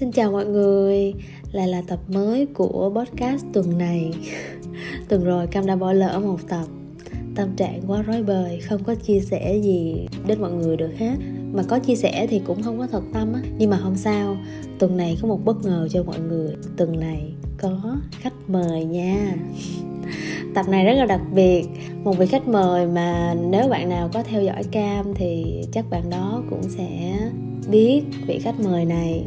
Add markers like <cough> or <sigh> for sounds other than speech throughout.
Xin chào mọi người, lại là tập mới của podcast tuần này. <laughs> Tuần rồi Cam đã bỏ lỡ một tập. Tâm trạng quá rối bời, không có chia sẻ gì đến mọi người được hết. Mà có chia sẻ thì cũng không có thật tâm á. Nhưng mà không sao, tuần này có một bất ngờ cho mọi người. Tuần này có khách mời nha. <laughs> Tập này rất là đặc biệt. Một vị khách mời mà nếu bạn nào có theo dõi cam thì chắc bạn đó cũng sẽ biết vị khách mời này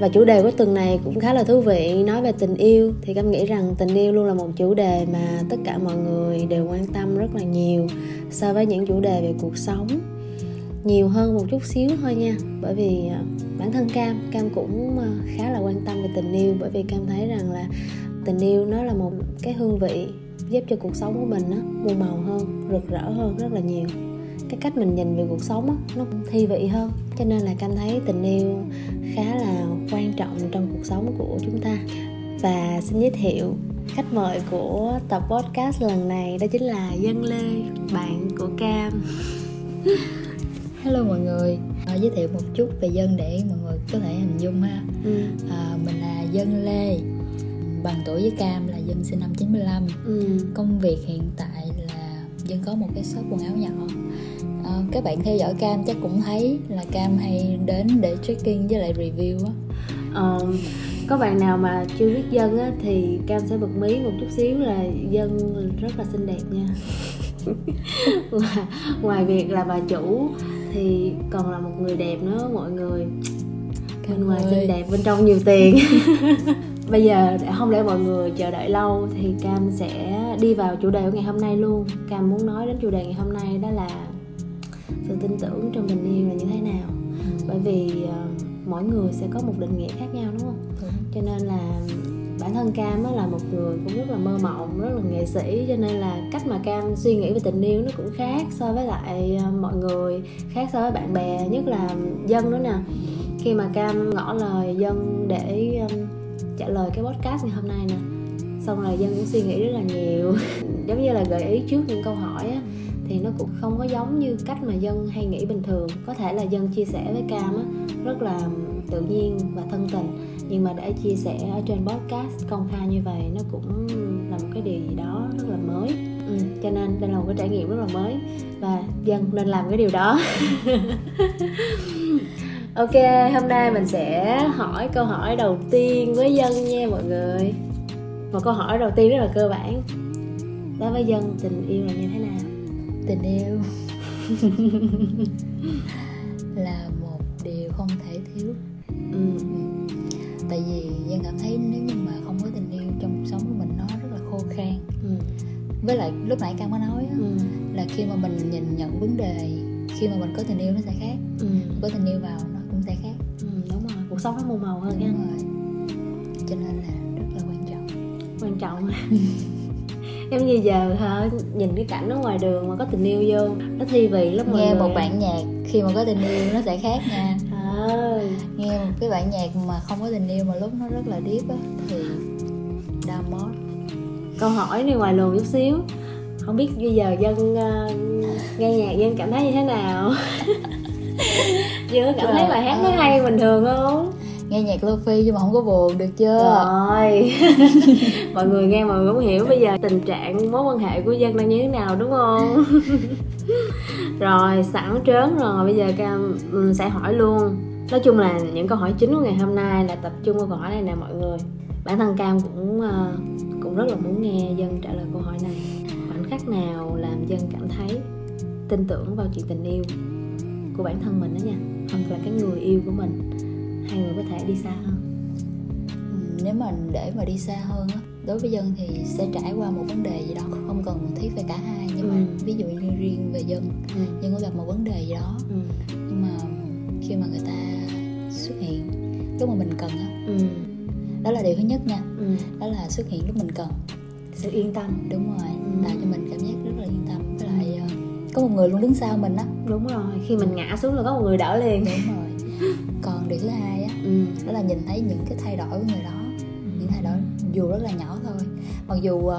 và chủ đề của tuần này cũng khá là thú vị. Nói về tình yêu thì cam nghĩ rằng tình yêu luôn là một chủ đề mà tất cả mọi người đều quan tâm rất là nhiều so với những chủ đề về cuộc sống. Nhiều hơn một chút xíu thôi nha. Bởi vì à, bản thân cam cam cũng à, khá là quan tâm về tình yêu. Bởi vì cam thấy rằng là tình yêu nó là một cái hương vị giúp cho cuộc sống của mình nó muôn màu hơn rực rỡ hơn rất là nhiều. Cái cách mình nhìn về cuộc sống á, nó thi vị hơn cho nên là cam thấy tình yêu khá là quan trọng trong cuộc sống của chúng ta. Và xin giới thiệu khách mời của tập podcast lần này đó chính là dân lê bạn của cam. <laughs> Hello mọi người. À, giới thiệu một chút về dân để mọi người có thể hình dung ha. Ừ. à, mình là dân lê bằng tuổi với cam là dân sinh năm 95 ừ. công việc hiện tại là dân có một cái shop quần áo nhỏ à, các bạn theo dõi cam chắc cũng thấy là cam hay đến để checking với lại review á. Ờ, có bạn nào mà chưa biết dân á thì cam sẽ bật mí một chút xíu là dân rất là xinh đẹp nha. <laughs> Ngoài, việc là bà chủ thì còn là một người đẹp nữa mọi người. Bên ngoài xinh đẹp bên trong nhiều tiền. <laughs> Bây giờ để không để mọi người chờ đợi lâu thì cam sẽ đi vào chủ đề của ngày hôm nay luôn. Cam muốn nói đến chủ đề ngày hôm nay đó là sự tin tưởng trong tình yêu là như thế nào. Ừ. bởi vì uh, mỗi người sẽ có một định nghĩa khác nhau đúng không? Ừ. cho nên là bản thân cam á là một người cũng rất là mơ mộng rất là nghệ sĩ cho nên là cách mà cam suy nghĩ về tình yêu nó cũng khác so với lại uh, mọi người khác so với bạn bè nhất là dân nữa nè. Khi mà cam ngỏ lời dân để trả lời cái podcast ngày hôm nay nè xong rồi dân cũng suy nghĩ rất là nhiều. <laughs> Giống như là gợi ý trước những câu hỏi á thì nó cũng không có giống như cách mà dân hay nghĩ bình thường. Có thể là dân chia sẻ với cam á rất là tự nhiên và thân tình. Nhưng mà để chia sẻ ở trên podcast công khai như vậy nó cũng là một cái điều gì đó rất là mới. Ừ, cho nên đây là một cái trải nghiệm rất là mới và dân nên làm cái điều đó. <laughs> Ok hôm nay mình sẽ hỏi câu hỏi đầu tiên với dân nha mọi người. Một câu hỏi đầu tiên rất là cơ bản. Đối với dân tình yêu là như thế nào? Tình yêu. <laughs> Là một điều không thể thiếu. Ừ. tại vì dân cảm thấy nếu như mà không có tình yêu trong cuộc sống của mình nó rất là khô khan. Ừ. với lại lúc nãy cam có nói á, ừ. là khi mà mình nhìn nhận vấn đề khi mà mình có tình yêu nó sẽ khác. Ừ. có tình yêu vào nó cũng sẽ khác. Ừ, đúng rồi. Cuộc sống nó mù màu hơn nha. cho nên là rất là quan trọng. Quan trọng <laughs> em như giờ hả nhìn cái cảnh ở ngoài đường mà có tình yêu vô nó thi vị lắm nghe một bản nhạc khi mà có tình yêu nó sẽ khác nha. À. nghe một cái bản nhạc mà không có tình yêu mà lúc nó rất là deep á thì đau mót câu hỏi này ngoài luồng chút xíu. Không biết bây giờ dân uh, nghe nhạc dân cảm thấy như thế nào? <laughs> Dân cảm thấy bài hát nó hay bình thường không nghe nhạc lofi nhưng mà không có buồn được chưa? Rồi <laughs> mọi người nghe mọi người cũng hiểu bây giờ tình trạng mối quan hệ của dân đang như thế nào đúng không? <laughs> Rồi sẵn trớn rồi. Bây giờ cam ừ, sẽ hỏi luôn. Nói chung là những câu hỏi chính của ngày hôm nay là tập trung vào câu hỏi này nè mọi người. Bản thân cam cũng ờ, cũng rất là muốn nghe dân trả lời câu hỏi này. Khoảnh khắc nào làm dân cảm thấy tin tưởng vào chuyện tình yêu của bản thân mình đó nha? Hoặc là cái người yêu của mình hai người có thể đi xa hơn ừ, nếu mà để mà đi xa hơn á đối với dân thì sẽ trải qua một vấn đề gì đó không cần thiết về cả hai nhưng ừ. mà ví dụ như riêng về dân ừ. dân có gặp một vấn đề gì đó ừ. nhưng mà khi mà người ta xuất hiện lúc mà mình cần á ừ. đó là điều thứ nhất nha ừ. đó là xuất hiện lúc mình cần sự yên tâm đúng rồi ừ. tạo cho mình cảm giác rất là yên tâm với lại uh, có một người luôn đứng sau mình á đúng rồi khi mình ngã xuống là có một người đỡ liền đúng rồi <laughs> còn điều thứ hai ừ. Đó là nhìn thấy những cái thay đổi của người đó. Những thay đổi dù rất là nhỏ thôi. Mặc dù uh,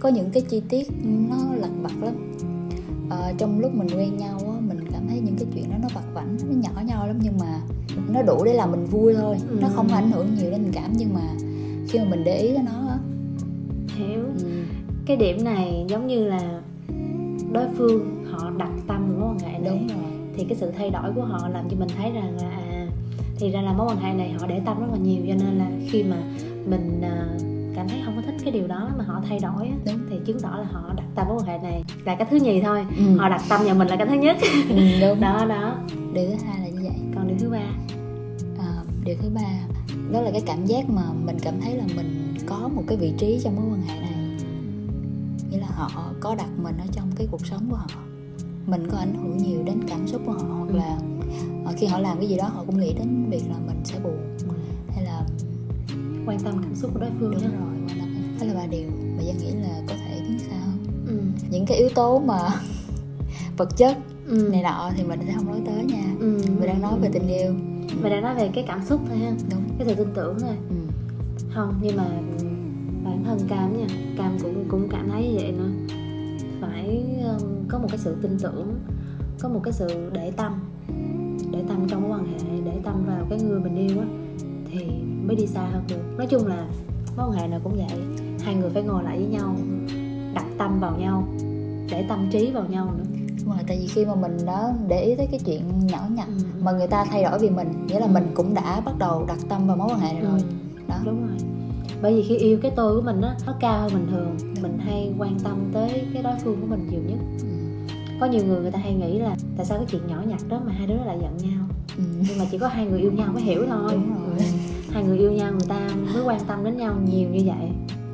có những cái chi tiết nó lặt vặt lắm. Uh, trong lúc mình quen nhau á mình cảm thấy những cái chuyện đó nó vặt vảnh nó nhỏ nhau lắm nhưng mà nó đủ để làm mình vui thôi. Ừ. nó không ảnh hưởng nhiều đến tình cảm nhưng mà khi mà mình để ý tới nó hiểu. Ừ. cái điểm này giống như là đối phương họ đặt tâm vào mối quan hệ này. Thì cái sự thay đổi của họ làm cho mình thấy rằng là à thì ra là mối quan hệ này họ để tâm rất là nhiều cho nên là khi mà mình à, cảm thấy không có thích cái điều đó mà họ thay đổi đúng. thì chứng tỏ là họ đặt tâm mối quan hệ này là cái thứ nhì thôi ừ. họ đặt tâm vào mình là cái thứ nhất ừ, đúng. <laughs> đó đó điều thứ hai là như vậy còn điều thứ ba à, điều thứ ba đó là cái cảm giác mà mình cảm thấy là mình có một cái vị trí trong mối quan hệ này nghĩa là họ có đặt mình ở trong cái cuộc sống của họ mình có ảnh hưởng nhiều đến cảm xúc của họ hoặc ừ. là ờ, khi họ làm cái gì đó họ cũng nghĩ đến việc là mình sẽ buồn hay là quan tâm cảm xúc của đối phương đúng rồi quan tâm. Đó là ba điều mà dân nghĩ là có thể tiến xa hơn ừ. những cái yếu tố mà <laughs> vật chất ừ. này nọ thì mình sẽ không nói tới nha. Ừ. mình đang nói về tình yêu. Mình đang nói về cái cảm xúc thôi ha. Đúng. Cái sự tin tưởng thôi. Ừ. không nhưng mà bản thân cam nha cam cũng cũng cảm thấy như vậy nữa. Phải có một cái sự tin tưởng có một cái sự để tâm để tâm trong mối quan hệ để tâm vào cái người mình yêu á thì mới đi xa hơn được nói chung là mối quan hệ nào cũng vậy hai người phải ngồi lại với nhau đặt tâm vào nhau để tâm trí vào nhau nữa đúng rồi tại vì khi mà mình đã để ý tới cái chuyện nhỏ nhặt ừ. mà người ta thay đổi vì mình nghĩa là ừ. mình cũng đã bắt đầu đặt tâm vào mối quan hệ này rồi ừ. đó đúng rồi bởi vì khi yêu cái tôi của mình á nó cao hơn bình thường mình hay quan tâm tới cái đối phương của mình nhiều nhất ừ. Có nhiều người người ta hay nghĩ là tại sao cái chuyện nhỏ nhặt đó mà hai đứa lại giận nhau? Ừ. nhưng mà chỉ có hai người yêu nhau mới hiểu thôi. Ừ. hai người yêu nhau người ta mới quan tâm đến nhau nhiều như vậy.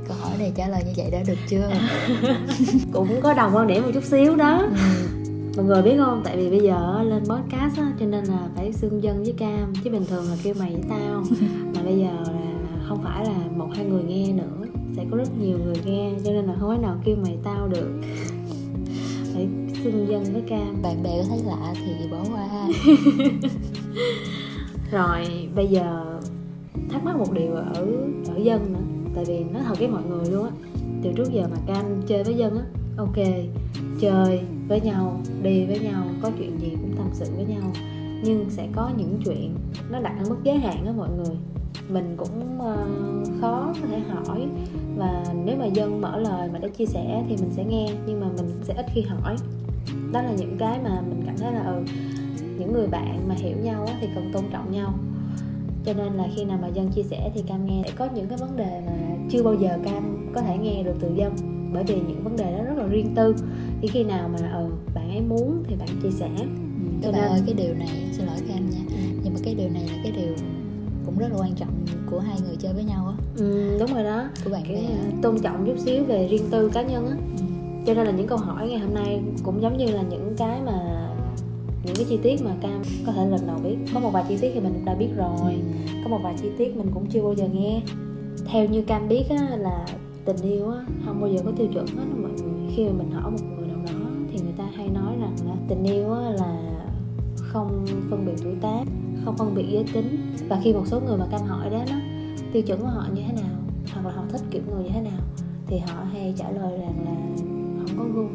Câu hỏi này trả lời như vậy đã được chưa? <laughs> Cũng có đồng quan điểm một chút xíu đó. Ừ. mọi người biết không? Tại vì bây giờ lên podcast á cho nên là phải xưng dân với cam. Chứ bình thường là kêu mày với tao. <laughs> Mà bây giờ là không phải là một hai người nghe nữa. Sẽ có rất nhiều người nghe cho nên là không phải nào kêu mày tao được xưng dân với cam. Bạn bè có thấy lạ thì bỏ qua <laughs> rồi bây giờ thắc mắc một điều ở ở dân nữa. Tại vì nói thật với mọi người luôn á từ trước giờ mà cam chơi với dân á ok chơi với nhau đi với nhau có chuyện gì cũng tâm sự với nhau. Nhưng sẽ có những chuyện nó đặt ở mức giới hạn đó mọi người. Mình cũng uh, khó có thể hỏi. Và nếu mà dân mở lời mà để chia sẻ thì mình sẽ nghe nhưng mà mình sẽ ít khi hỏi đó là những cái mà mình cảm thấy là ừ những người bạn mà hiểu nhau thì cần tôn trọng nhau. Cho nên là khi nào mà dân chia sẻ thì cam nghe có những cái vấn đề mà chưa bao giờ cam có thể nghe được từ dân. Bởi vì những vấn đề đó rất là riêng tư. Thì khi nào mà ừ, bạn ấy muốn thì bạn chia sẻ. Ừ, cho nên ơi cái điều này xin lỗi cam nha. Ừ. nhưng mà cái điều này là cái điều cũng rất là quan trọng của hai người chơi với nhau á. Ừ, đúng rồi đó. Của bạn cái tôn trọng chút xíu về riêng tư cá nhân á. Ừ cho nên là những câu hỏi ngày hôm nay cũng giống như là những cái mà những cái chi tiết mà cam có thể lần đầu biết. Có một vài chi tiết thì mình cũng đã biết rồi. Có một vài chi tiết mình cũng chưa bao giờ nghe. Theo như cam biết á, là tình yêu á, không bao giờ có tiêu chuẩn hết mọi người. Khi mà mình hỏi một người nào đó thì người ta hay nói rằng là tình yêu á, là không phân biệt tuổi tác không phân biệt giới tính. Và khi một số người mà cam hỏi đến á tiêu chuẩn của họ như thế nào hoặc là họ thích kiểu người như thế nào thì họ hay trả lời rằng là có gu.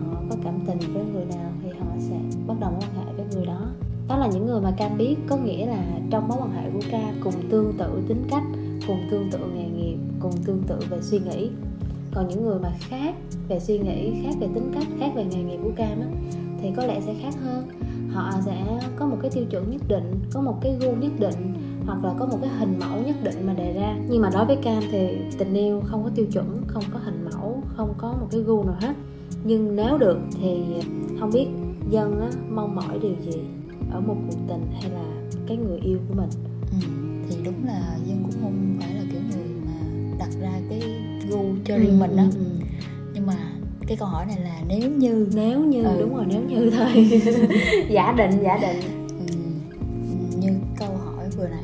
Họ có cảm tình với người nào thì họ sẽ bắt đầu mối quan hệ với người đó. Đó là những người mà cam biết, có nghĩa là trong mối quan hệ của cam cùng tương tự tính cách, cùng tương tự nghề nghiệp, cùng tương tự về suy nghĩ. Còn những người mà khác về suy nghĩ, khác về tính cách, khác về nghề nghiệp của cam á, thì có lẽ sẽ khác hơn. Họ sẽ có một cái tiêu chuẩn nhất định, có một cái gu nhất định, hoặc là có một cái hình mẫu nhất định mà đề ra. Nhưng mà đối với cam thì tình yêu không có tiêu chuẩn, không có hình mẫu không có một cái gu nào hết nhưng nếu được thì không biết dân á, mong mỏi điều gì ở một cuộc tình hay là cái người yêu của mình ừ, thì đúng là dân cũng không phải là kiểu người mà đặt ra cái gu cho riêng ừ, mình đó ừ, ừ. nhưng mà cái câu hỏi này là nếu như nếu như ừ. đúng rồi nếu như thôi <laughs> giả định giả định ừ. như câu hỏi vừa nãy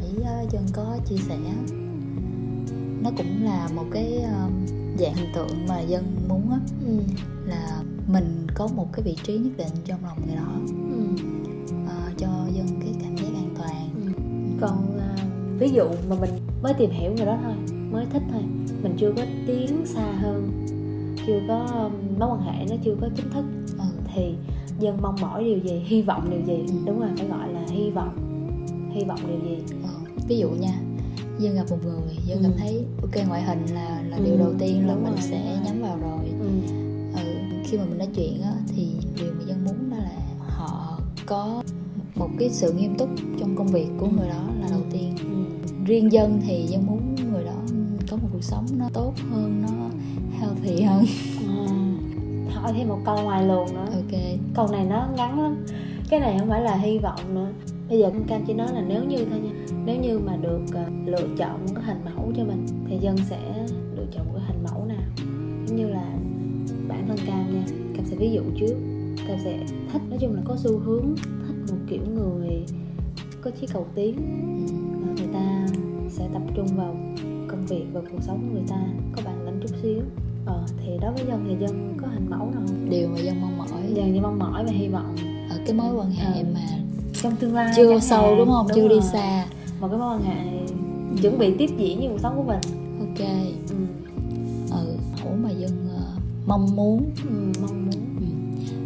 dân có chia sẻ nó cũng là một cái dạng hình tượng mà dân muốn á ừ. là mình có một cái vị trí nhất định trong lòng người đó ừ. uh, cho dân cái cảm giác an toàn ừ. còn uh, ví dụ mà mình mới tìm hiểu người đó thôi mới thích thôi mình chưa có tiến xa hơn chưa có mối quan hệ nó chưa có chính thức ừ. thì dân mong mỏi điều gì hy vọng điều gì ừ. đúng rồi phải gọi là hy vọng hy vọng điều gì ờ, ví dụ nha dân gặp một người dân ừ. cảm thấy ok ngoại hình là là ừ. điều đầu tiên là mình sẽ nhắm vào rồi ừ. ừ. khi mà mình nói chuyện á thì điều mà dân muốn đó là họ có một cái sự nghiêm túc trong công việc của người đó là đầu ừ. tiên ừ. riêng dân thì dân muốn người đó có một cuộc sống nó tốt hơn nó healthy hơn à, hỏi thêm một câu ngoài luồng nữa ok câu này nó ngắn lắm cái này không phải là hy vọng nữa bây giờ con cam chỉ nói là nếu như thôi nha nếu như mà được uh, lựa chọn một cái hình mẫu cho mình thì dân sẽ lựa chọn một cái hình mẫu nào? Giống như là bản thân cam nha cam sẽ ví dụ trước. Cam sẽ thích nói chung là có xu hướng thích một kiểu người có chí cầu tiến. Người ta sẽ tập trung vào công việc và cuộc sống của người ta có bản lĩnh chút xíu. Ờ thì đối với dân thì dân có hình mẫu nào? Điều mà dân mong mỏi. Dân như mong mỏi và hy vọng. Ở cái mối quan hệ ừ. mà trong tương lai chưa sâu đúng không? đúng chưa rồi. đi xa một cái mối quan hệ chuẩn bị tiếp diễn như cuộc sống của mình ok ừ, ừ ủa mà dân uh, mong muốn ừ, mong muốn ừ.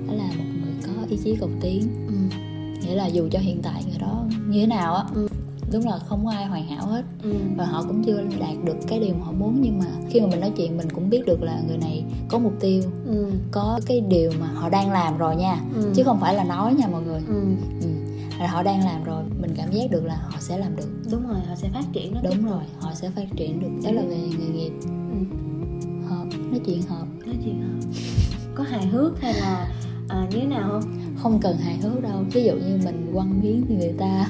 đó là một người có ý chí cầu tiến ừ. nghĩa là dù cho hiện tại người đó như thế nào á ừ đúng là không có ai hoàn hảo hết ừ. và họ cũng chưa đạt được cái điều mà họ muốn nhưng mà khi mà mình nói chuyện mình cũng biết được là người này có mục tiêu ừ. có cái điều mà họ đang làm rồi nha ừ. chứ không phải là nói nha mọi người ừ. Ừ. là họ đang làm rồi mình cảm giác được là họ sẽ làm được. Đúng rồi họ sẽ phát triển đó đúng rồi họ sẽ phát triển được. Đó là về nghề nghiệp. Ừ. hợp nói chuyện hợp. Nói chuyện hợp. Có hài hước hay là à, như thế nào không? Không cần hài hước đâu. Ví dụ như mình quăng miếng thì người ta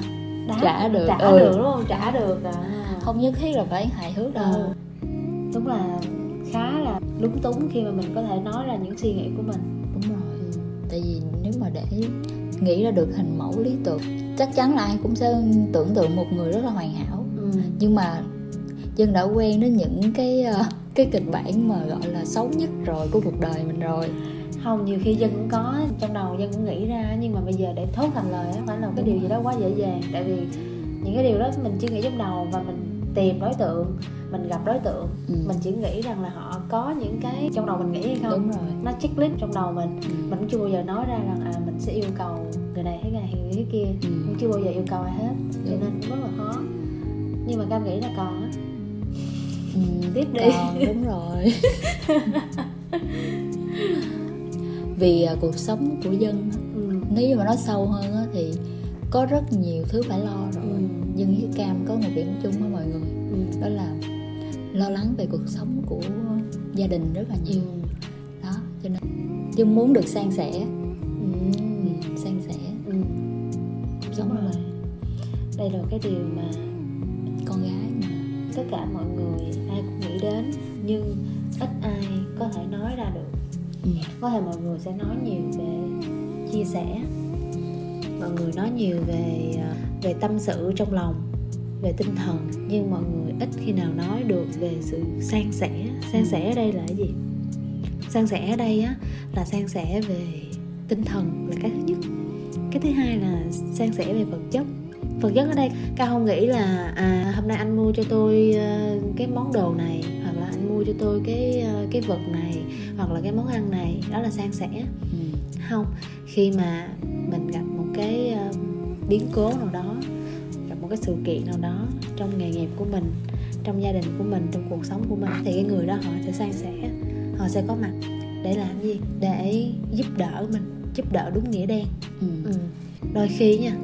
Đá, trả được. trả ừ. được đúng không? Trả được à. Không nhất thiết là phải hài hước đâu. Ừ. đúng là khá là lúng túng khi mà mình có thể nói ra những suy nghĩ của mình. Đúng rồi. Tại vì nếu mà để nghĩ ra được hình mẫu lý tưởng chắc chắn là ai cũng sẽ tưởng tượng một người rất là hoàn hảo ừ. nhưng mà dân đã quen đến những cái ờ, cái kịch bản mà gọi là xấu nhất rồi của cuộc đời mình rồi không nhiều khi dân cũng có trong đầu dân cũng nghĩ ra nhưng mà bây giờ để thốt thành lời á phải là cái điều gì đó quá dễ dàng tại vì những cái điều đó mình chỉ nghĩ trong đầu và mình tìm đối tượng mình gặp đối tượng ừ. mình chỉ nghĩ rằng là họ có những cái trong đầu mình nghĩ hay không Đúng rồi. nó checklist trong đầu mình ừ. mình cũng chưa bao giờ nói ra rằng à sẽ yêu cầu người này thế này người thế kia ừ. cũng chưa bao giờ yêu cầu ai hết cho nên cũng rất là khó nhưng mà cam nghĩ là còn á ừ, <laughs> tiếp đi còn, đúng rồi vì uh, cuộc sống của dân ừ. nếu như mà nó sâu hơn á, thì có rất nhiều thứ phải lo rồi ừ. dân với cam có một điểm chung với mọi người ừ. đó là lo lắng về cuộc sống của gia đình rất là nhiều ừ. đó cho nên dân muốn được san sẻ đây là cái điều mà con gái mà tất cả mọi người ai cũng nghĩ đến nhưng ít ai có thể nói ra được. Ừ. có thể mọi người sẽ nói nhiều về chia sẻ mọi người nói nhiều về à, về tâm sự trong lòng về tinh thần nhưng mọi người ít khi nào nói được về sự san sẻ. San sẻ ở đây là cái gì? San sẻ ở đây á là san sẻ về tinh thần là cái thứ nhất. Cái thứ hai là san sẻ về vật chất vật chất ở đây cao không nghĩ là à hôm nay anh mua cho tôi uh, cái món đồ này hoặc là anh mua cho tôi cái uh, cái vật này hoặc là cái món ăn này đó là san sẻ ừ. không khi mà mình gặp một cái uh, biến cố nào đó gặp một cái sự kiện nào đó trong nghề nghiệp của mình trong gia đình của mình trong cuộc sống của mình thì cái người đó họ sẽ san sẻ họ sẽ có mặt để làm gì để giúp đỡ mình giúp đỡ đúng nghĩa đen ừ. Ừ. đôi khi nha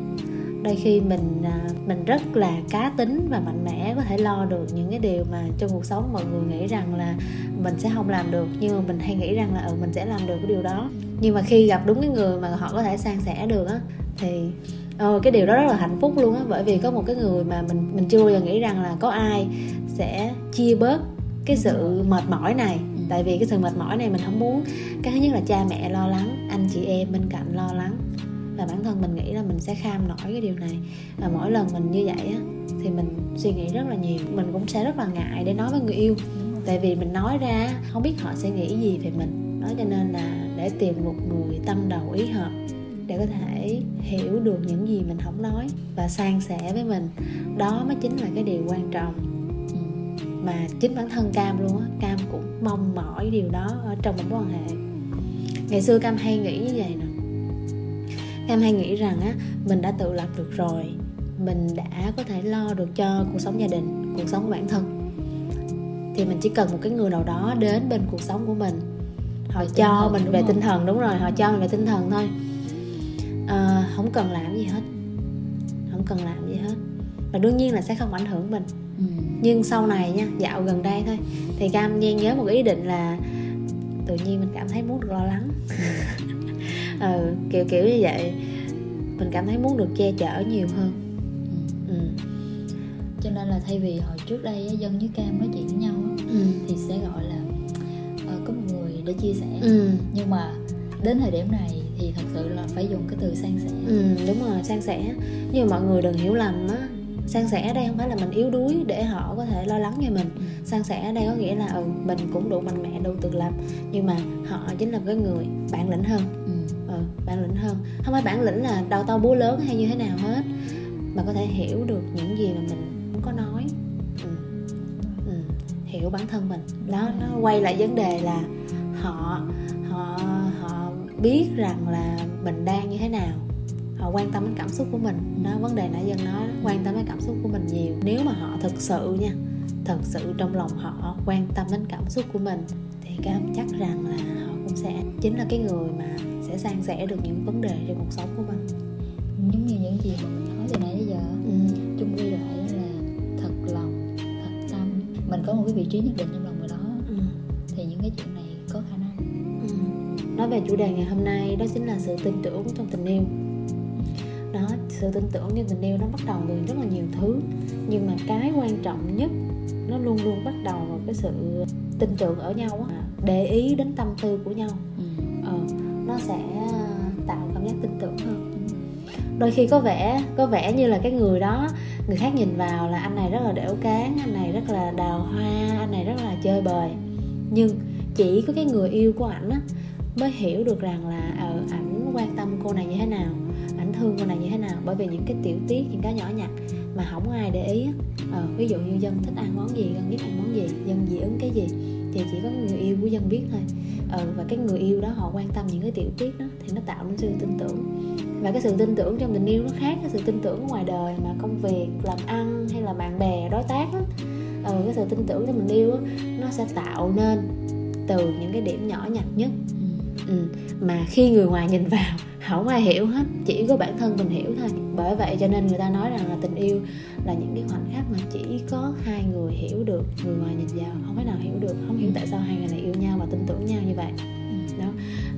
đôi khi mình à, mình rất là cá tính và mạnh mẽ có thể lo được những cái điều mà trong cuộc sống mọi người nghĩ rằng là mình sẽ không làm được nhưng mà mình hay nghĩ rằng là ừ mình sẽ làm được cái điều đó. Nhưng mà khi gặp đúng cái người mà họ có thể san sẻ được á thì ờ, cái điều đó rất là hạnh phúc luôn á. Bởi vì có một cái người mà mình mình chưa bao giờ nghĩ rằng là có ai sẽ chia bớt cái sự mệt mỏi này. Ừ. tại vì cái sự mệt mỏi này mình không muốn cái thứ nhất là cha mẹ lo lắng anh chị em bên cạnh lo lắng và bản thân mình nghĩ là mình sẽ kham nổi cái điều này. Và mỗi lần mình như vậy á thì mình suy nghĩ rất là nhiều. Mình cũng sẽ rất là ngại để nói với người yêu. Tại vì mình nói ra không biết họ sẽ nghĩ gì về mình. Đó cho nên là để tìm một người tâm đầu ý hợp để có thể hiểu được những gì mình không nói và san sẻ với mình đó mới chính là cái điều quan trọng. Mà chính bản thân cam luôn á cam cũng mong mỏi điều đó ở trong một mối quan hệ. Ngày xưa cam hay nghĩ như vậy nè em hay nghĩ rằng á mình đã tự lập được rồi. Mình đã có thể lo được cho cuộc sống gia đình cuộc sống của bản thân. Thì mình chỉ cần một cái người nào đó đến bên cuộc sống của mình. Họ cho thần, mình về không? tinh thần đúng rồi họ cho mình về tinh thần thôi. À, không cần làm gì hết. Không cần làm gì hết. Và đương nhiên là sẽ không ảnh hưởng mình. Ừ. nhưng sau này nha dạo gần đây thôi thì cam nhan nhớ một ý định là tự nhiên mình cảm thấy muốn được lo lắng ừ, kiểu kiểu như vậy mình cảm thấy muốn được che chở nhiều hơn Ừ. ừ. cho nên là thay vì hồi trước đây dân với cam nói chuyện với nhau Ừ. thì sẽ gọi là ờ, có một người để chia sẻ Ừ. nhưng mà đến thời điểm này thì thật sự là phải dùng cái từ san sẻ ừ đúng rồi san sẻ nhưng mà mọi người đừng hiểu lầm á san sẻ ở đây không phải là mình yếu đuối để họ có thể lo lắng cho mình Ừ. san sẻ ở đây có nghĩa là ừ mình cũng đủ mạnh mẽ đủ tự lập nhưng mà họ chính là cái người bản lĩnh hơn ừ bản lĩnh hơn. Không phải bản lĩnh là đầu to búa lớn hay như thế nào hết. Mà có thể hiểu được những gì mà mình muốn có nói. Ừ. Ừ. hiểu bản thân mình. Đó nó quay lại vấn đề là họ họ họ biết rằng là mình đang như thế nào. Họ quan tâm đến cảm xúc của mình. Đó vấn đề nãy dân nói quan tâm đến cảm xúc của mình nhiều. Nếu mà họ thực sự nha thật sự trong lòng họ quan tâm đến cảm xúc của mình, thì cảm chắc rằng là họ cũng sẽ chính là cái người mà sẽ san sẻ được những vấn đề trong cuộc sống của mình giống như những gì mình nói từ nãy đến giờ ừ. chung quy lại là thật lòng thật tâm mình có một cái vị trí nhất định trong lòng người đó Ừ. thì những cái chuyện này có khả năng Ừ. nói về chủ đề ngày hôm nay đó chính là sự tin tưởng trong tình yêu đó sự tin tưởng trong tình yêu nó bắt đầu từ rất là nhiều thứ nhưng mà cái quan trọng nhất nó luôn luôn bắt đầu vào cái sự tin tưởng ở nhau á để ý đến tâm tư của nhau ừ. ờ, nó sẽ ờ, tạo cảm giác tin tưởng hơn. Đôi khi có vẻ có vẻ như là cái người đó người khác nhìn vào là anh này rất là đẻo cán anh này rất là đào hoa anh này rất là chơi bời. Nhưng chỉ có cái người yêu của ảnh á mới hiểu được rằng là ờ ảnh quan tâm cô này như thế nào ảnh thương cô này như thế nào. Bởi vì những cái tiểu tiết những cái nhỏ nhặt mà không ai để ý ờ, ví dụ như dân thích ăn món gì dân biết ăn món gì dân dị ứng cái gì thì chỉ có người yêu của dân biết thôi ừ, và cái người yêu đó họ quan tâm những cái tiểu tiết đó thì nó tạo nên sự tin tưởng và cái sự tin tưởng trong tình yêu nó khác cái sự tin tưởng ở ngoài đời mà công việc làm ăn hay là bạn bè đối tác đó. Ừ, cái sự tin tưởng trong tình yêu đó, nó sẽ tạo nên từ những cái điểm nhỏ nhặt nhất Ừ. ừ. mà khi người ngoài nhìn vào không ai hiểu hết chỉ có bản thân mình hiểu thôi bởi vậy cho nên người ta nói rằng là tình yêu là những cái khoảnh khắc mà chỉ có hai người hiểu được người ngoài nhìn vào không thể nào hiểu được không hiểu tại sao hai người này yêu nhau và tin tưởng nhau như vậy đó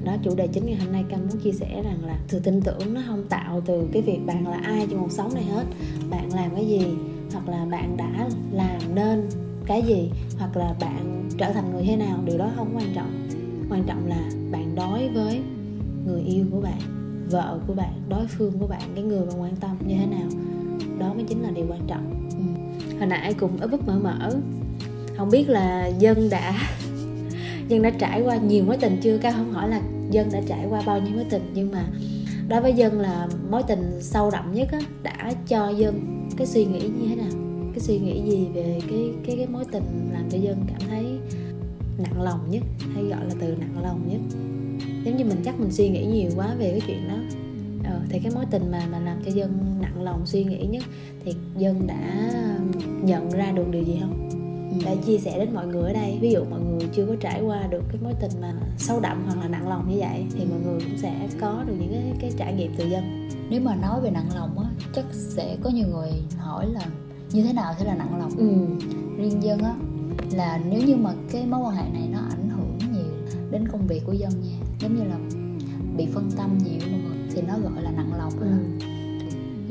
đó chủ đề chính ngày hôm nay cam muốn chia sẻ rằng là sự tin tưởng nó không tạo từ cái việc bạn là ai trong cuộc sống này hết bạn làm cái gì hoặc là bạn đã làm nên cái gì hoặc là bạn trở thành người thế nào điều đó không quan trọng quan trọng là bạn đối với người yêu của bạn vợ của bạn đối phương của bạn cái người bạn quan tâm như thế nào. Đó mới chính là điều quan trọng. Ừ. hồi nãy cùng ấp ấp mở mở. Không biết là dân đã <laughs> dân đã trải qua nhiều mối tình chưa? Cao không hỏi là dân đã trải qua bao nhiêu mối tình nhưng mà đối với dân là mối tình sâu đậm nhất á, đã cho dân cái suy nghĩ như thế nào? Cái suy nghĩ gì về cái cái cái mối tình làm cho dân cảm thấy nặng lòng nhất hay gọi là từ nặng lòng nhất. Giống như mình chắc mình suy nghĩ nhiều quá về cái chuyện đó. Ờ, thì cái mối tình mà mà làm cho dân nặng lòng suy nghĩ nhất thì dân đã nhận ra được điều gì không? Ừ. để chia sẻ đến mọi người ở đây. Ví dụ mọi người chưa có trải qua được cái mối tình mà sâu đậm hoặc là nặng lòng như vậy thì mọi người cũng sẽ có được những cái cái trải nghiệm từ dân. Nếu mà nói về nặng lòng á chắc sẽ có nhiều người hỏi là như thế nào sẽ là nặng lòng? Ừ. Riêng dân á là nếu như mà cái mối quan hệ này nó ảnh hưởng nhiều đến công việc của dân nha giống như là bị phân tâm nhiều mọi người thì nó gọi là nặng lòng ừ.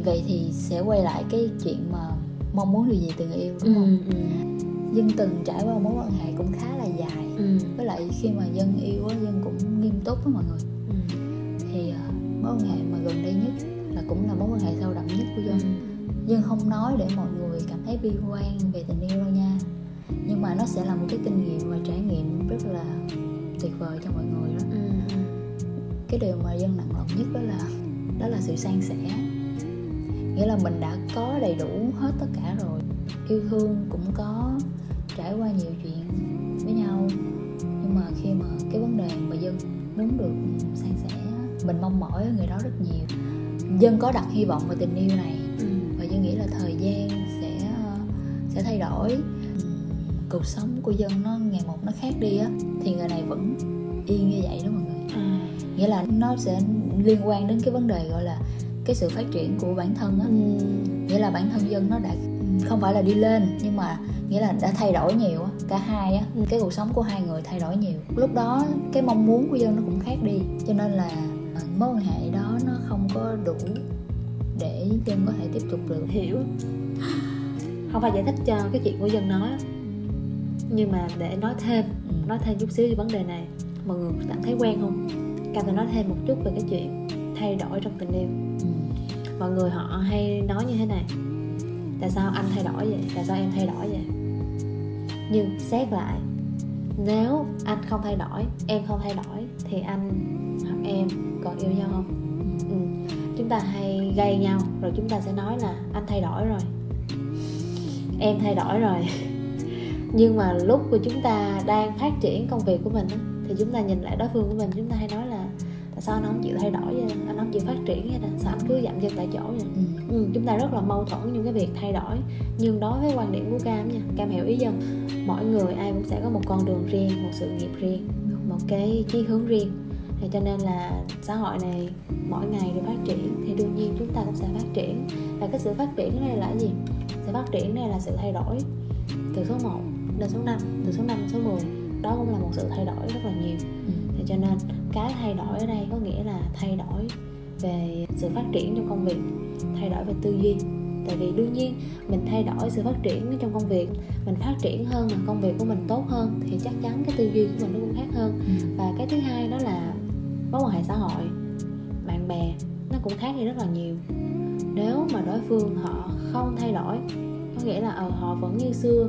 Vậy thì sẽ quay lại cái chuyện mà mong muốn điều gì từ người yêu ừ đúng không? ừ. Dân từng trải qua mối quan hệ cũng khá là dài ừ. với lại khi mà dân yêu á dân cũng nghiêm túc á mọi người. Ừ. Thì ờ, mối quan hệ mà gần đây nhất là cũng là mối quan hệ sâu đậm nhất của dân. Ừ. Dân không nói để mọi người cảm thấy bi quan về tình yêu nhưng mà nó sẽ là một cái kinh nghiệm và trải nghiệm rất là tuyệt vời cho mọi người đó. Ừ. Cái điều mà dân nặng lòng nhất đó là đó là sự san sẻ. Nghĩa là mình đã có đầy đủ hết tất cả rồi. Yêu thương cũng có trải qua nhiều chuyện với nhau. Nhưng mà khi mà cái vấn đề mà dân muốn được san sẻ mình mong mỏi ở người đó rất nhiều. Dân có đặt hy vọng vào tình yêu này. Ừ. Và dân nghĩ là thời gian sẽ sẽ thay đổi cuộc sống của dân nó ngày một nó khác đi á thì người này vẫn yên như vậy đó mọi người. À. nghĩa là nó sẽ liên quan đến cái vấn đề gọi là cái sự phát triển của bản thân á. Ừ. nghĩa là bản thân dân nó đã không phải là đi lên nhưng mà nghĩa là đã thay đổi nhiều á cả hai á. Ừ. cái cuộc sống của hai người thay đổi nhiều. Lúc đó cái mong muốn của dân nó cũng khác đi cho nên là mối quan hệ đó nó không có đủ để dân có thể tiếp tục được. Hiểu. Không phải giải thích cho cái chuyện của dân nói nhưng mà để nói thêm ừ. nói thêm chút xíu về vấn đề này mọi người cảm thấy quen không? Cam tôi nói thêm một chút về cái chuyện thay đổi trong tình yêu. Ừ. mọi người họ hay nói như thế này tại sao anh thay đổi vậy? Tại sao em thay đổi vậy? Nhưng xét lại nếu anh không thay đổi em không thay đổi thì anh hoặc em còn yêu nhau không? Ừ. chúng ta hay gây nhau rồi chúng ta sẽ nói là anh thay đổi rồi. Em thay đổi rồi nhưng mà lúc của chúng ta đang phát triển công việc của mình thì chúng ta nhìn lại đối phương của mình chúng ta hay nói là tại sao anh không chịu thay đổi vậy? Anh không chịu phát triển vậy sao anh cứ dậm chân tại chỗ vậy? Ừ. Ừ, chúng ta rất là mâu thuẫn những cái việc thay đổi. Nhưng đối với quan điểm của cam nha cam hiểu ý dân mỗi người ai cũng sẽ có một con đường riêng một sự nghiệp riêng một cái chí hướng riêng. Thì cho nên là xã hội này mỗi ngày đều phát triển thì đương nhiên chúng ta cũng sẽ phát triển. Và cái sự phát triển này là gì? Sự phát triển này là sự thay đổi từ số 1 lên số 5 từ số 5 đến số 10 đó cũng là một sự thay đổi rất là nhiều. Ừ. thì cho nên cái thay đổi ở đây có nghĩa là thay đổi về sự phát triển trong công việc thay đổi về tư duy. Tại vì đương nhiên mình thay đổi sự phát triển trong công việc mình phát triển hơn mà công việc của mình tốt hơn thì chắc chắn cái tư duy của mình nó cũng khác hơn. Ừ. và cái thứ hai đó là mối quan hệ xã hội bạn bè nó cũng khác đi rất là nhiều. Nếu mà đối phương họ không thay đổi có nghĩa là ờ, họ vẫn như xưa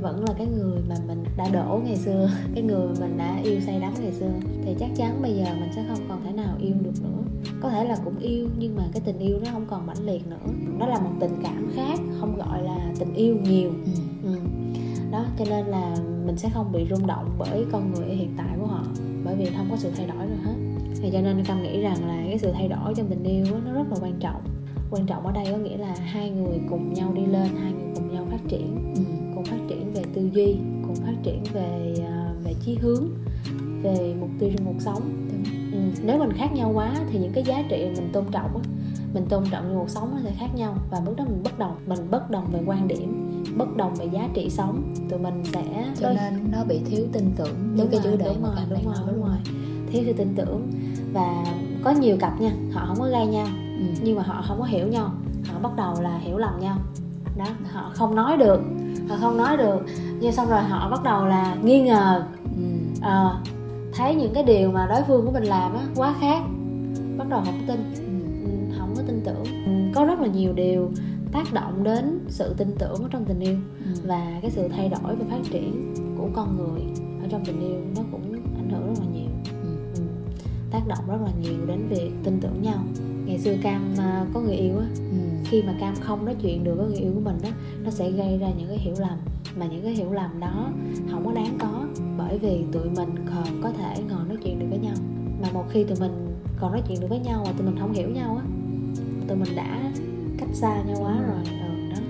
vẫn là cái người mà mình đã đổ ngày xưa <laughs> cái người mình đã yêu say đắm ngày xưa. Thì chắc chắn bây giờ mình sẽ không còn thể nào yêu được nữa. Có thể là cũng yêu nhưng mà cái tình yêu nó không còn mãnh liệt nữa. Đó là một tình cảm khác không gọi là tình yêu nhiều. Ừ. Ừ. đó cho nên là mình sẽ không bị rung động bởi con người hiện tại của họ bởi vì không có sự thay đổi rồi hết. Thì cho nên cam nghĩ rằng là cái sự thay đổi trong tình yêu nó rất là quan trọng. Quan trọng ở đây có nghĩa là hai người cùng nhau đi lên hai người cùng nhau phát triển. Ừ. Cùng phát triển tư duy cùng phát triển về uh, về chí hướng về mục tiêu trong cuộc sống. Ừ. nếu mình khác nhau quá thì những cái giá trị mình tôn trọng á mình tôn trọng trong cuộc sống nó sẽ khác nhau. Và lúc đó mình bất đồng mình bất đồng về quan điểm bất đồng về giá trị sống tụi mình sẽ cho đôi... nên nó bị thiếu tin tưởng đúng cái chủ đề đúng rồi đúng rồi đúng rồi. Thiếu sự tin tưởng và có nhiều cặp nha họ không có gây nhau ừ. nhưng mà họ không có hiểu nhau họ bắt đầu là hiểu lầm nhau. Đó họ không nói được không nói được nhưng xong rồi họ bắt đầu là nghi ngờ ừ. à, thấy những cái điều mà đối phương của mình làm á quá khác bắt đầu không tin ừ. không có tin tưởng ừ, có rất là nhiều điều tác động đến sự tin tưởng ở trong tình yêu ừ. và cái sự thay đổi và phát triển của con người ở trong tình yêu nó cũng ảnh hưởng rất là nhiều ừ. Ừ. tác động rất là nhiều đến việc tin tưởng nhau ngày xưa cam à, có người yêu á ừ. Khi mà cam không nói chuyện được với người yêu của mình á nó sẽ gây ra những cái hiểu lầm. Mà những cái hiểu lầm đó không có đáng có bởi vì tụi mình còn có thể ngồi nói chuyện được với nhau. Mà một khi tụi mình còn nói chuyện được với nhau mà tụi mình không hiểu nhau á tụi mình đã cách xa nhau quá rồi. Ừ, đó.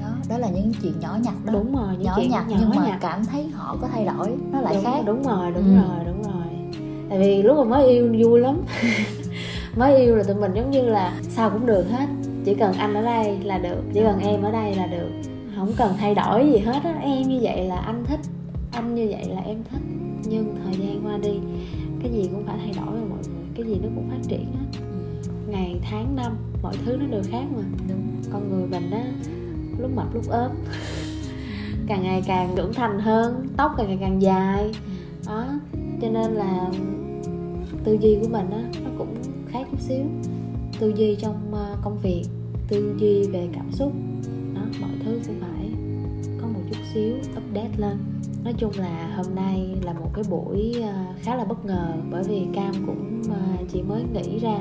Đó đó là những chuyện nhỏ nhặt đó. Đúng rồi những nhỏ chuyện nhặt nhỏ nhưng mà nhặt. cảm thấy họ có thay đổi nó lại đúng, khác. đúng rồi đúng ừ. rồi đúng rồi. Tại vì lúc mà mới yêu vui lắm. <laughs> Mới yêu là tụi mình giống như là sao cũng được hết chỉ cần anh ở đây là được, chỉ cần em ở đây là được. Không cần thay đổi gì hết á, em như vậy là anh thích, anh như vậy là em thích. Nhưng thời gian qua đi, cái gì cũng phải thay đổi rồi mọi người, cái gì nó cũng phát triển á ngày, tháng, năm, mọi thứ nó đều khác mà. Con người mình á, lúc mập, lúc ốm, <laughs> càng ngày càng trưởng thành hơn, tóc càng ngày càng dài. Đó, cho nên là tư duy của mình á, nó cũng khác chút xíu. Tư duy trong ờ, công việc tư duy về cảm xúc. Đó mọi thứ cũng phải có một chút xíu update lên. Nói chung là hôm nay là một cái buổi ờ, khá là bất ngờ bởi vì cam cũng ờ, chỉ mới nghĩ ra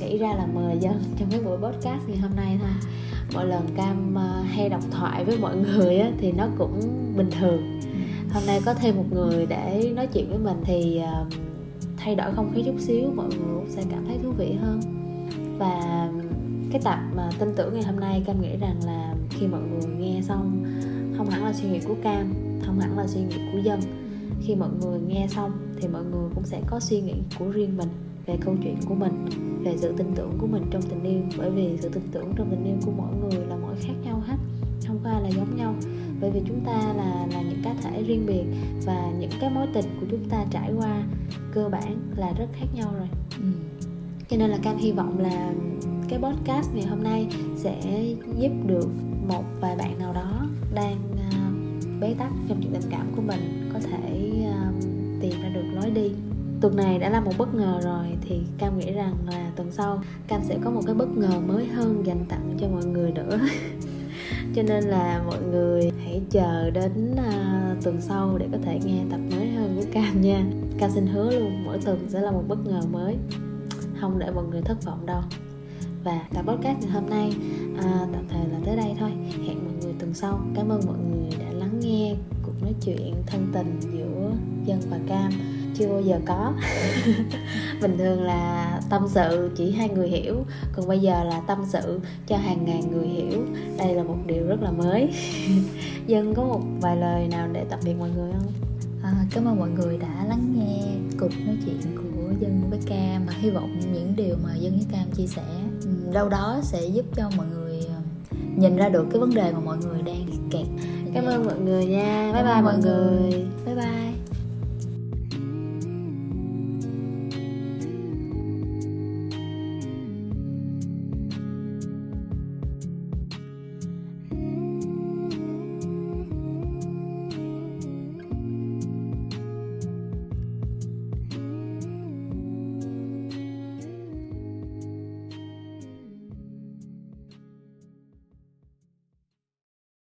nghĩ ra là mời dân <laughs> trong cái buổi podcast ngày hôm nay thôi. Mỗi lần cam ờ, hay đọc thoại với mọi người á, thì nó cũng bình thường. Hôm nay có thêm một người để nói chuyện với mình thì thay đổi không khí chút xíu mọi người cũng sẽ cảm thấy thú vị hơn. Và cái tập mà tin tưởng ngày hôm nay cam nghĩ rằng là khi mọi người nghe xong không hẳn là suy nghĩ của cam không hẳn là suy nghĩ của dân khi mọi người nghe xong thì mọi người cũng sẽ có suy nghĩ của riêng mình về câu chuyện của mình về sự tin tưởng của mình trong tình yêu. Bởi vì sự tin tưởng trong tình yêu của mỗi người là mỗi khác nhau hết không có ai là giống nhau. Bởi vì chúng ta là là những cá thể riêng biệt và những cái mối tình của chúng ta trải qua cơ bản là rất khác nhau rồi. Ừ. cho nên là cam hy vọng là cái podcast ngày hôm nay sẽ giúp được một vài bạn nào đó đang à, bế tắc trong chuyện tình cảm của mình có thể à, tìm ra được lối đi. Tuần này đã là một bất ngờ rồi thì cam nghĩ rằng là tuần sau cam sẽ có một cái bất ngờ mới hơn dành tặng cho mọi người nữa. <laughs> Cho nên là mọi người hãy chờ đến uh, tuần sau để có thể nghe tập mới hơn của cam nha. Cam xin hứa luôn mỗi tuần sẽ là một bất ngờ mới. Không để mọi người thất vọng đâu và tập podcast ngày hôm nay. À, tạm thời là tới đây thôi. Hẹn mọi người tuần sau. Cảm ơn mọi người đã lắng nghe cuộc nói chuyện thân tình giữa dân và cam. Chưa bao giờ có. <laughs> Bình thường là tâm sự chỉ hai người hiểu. Còn bây giờ là tâm sự cho hàng ngàn người hiểu. Đây là một điều rất là mới. <laughs> Dân có một vài lời nào để tạm biệt mọi người không? À, cảm ơn mọi người đã lắng nghe cuộc nói chuyện của dân với cam. Mà hy vọng những điều mà dân với cam chia sẻ đâu đó sẽ giúp cho mọi người ờ, nhìn ra được cái vấn đề mà mọi người đang kẹt. Cảm ơn mọi người nha. Bye bye, mọi người. người. Bye bye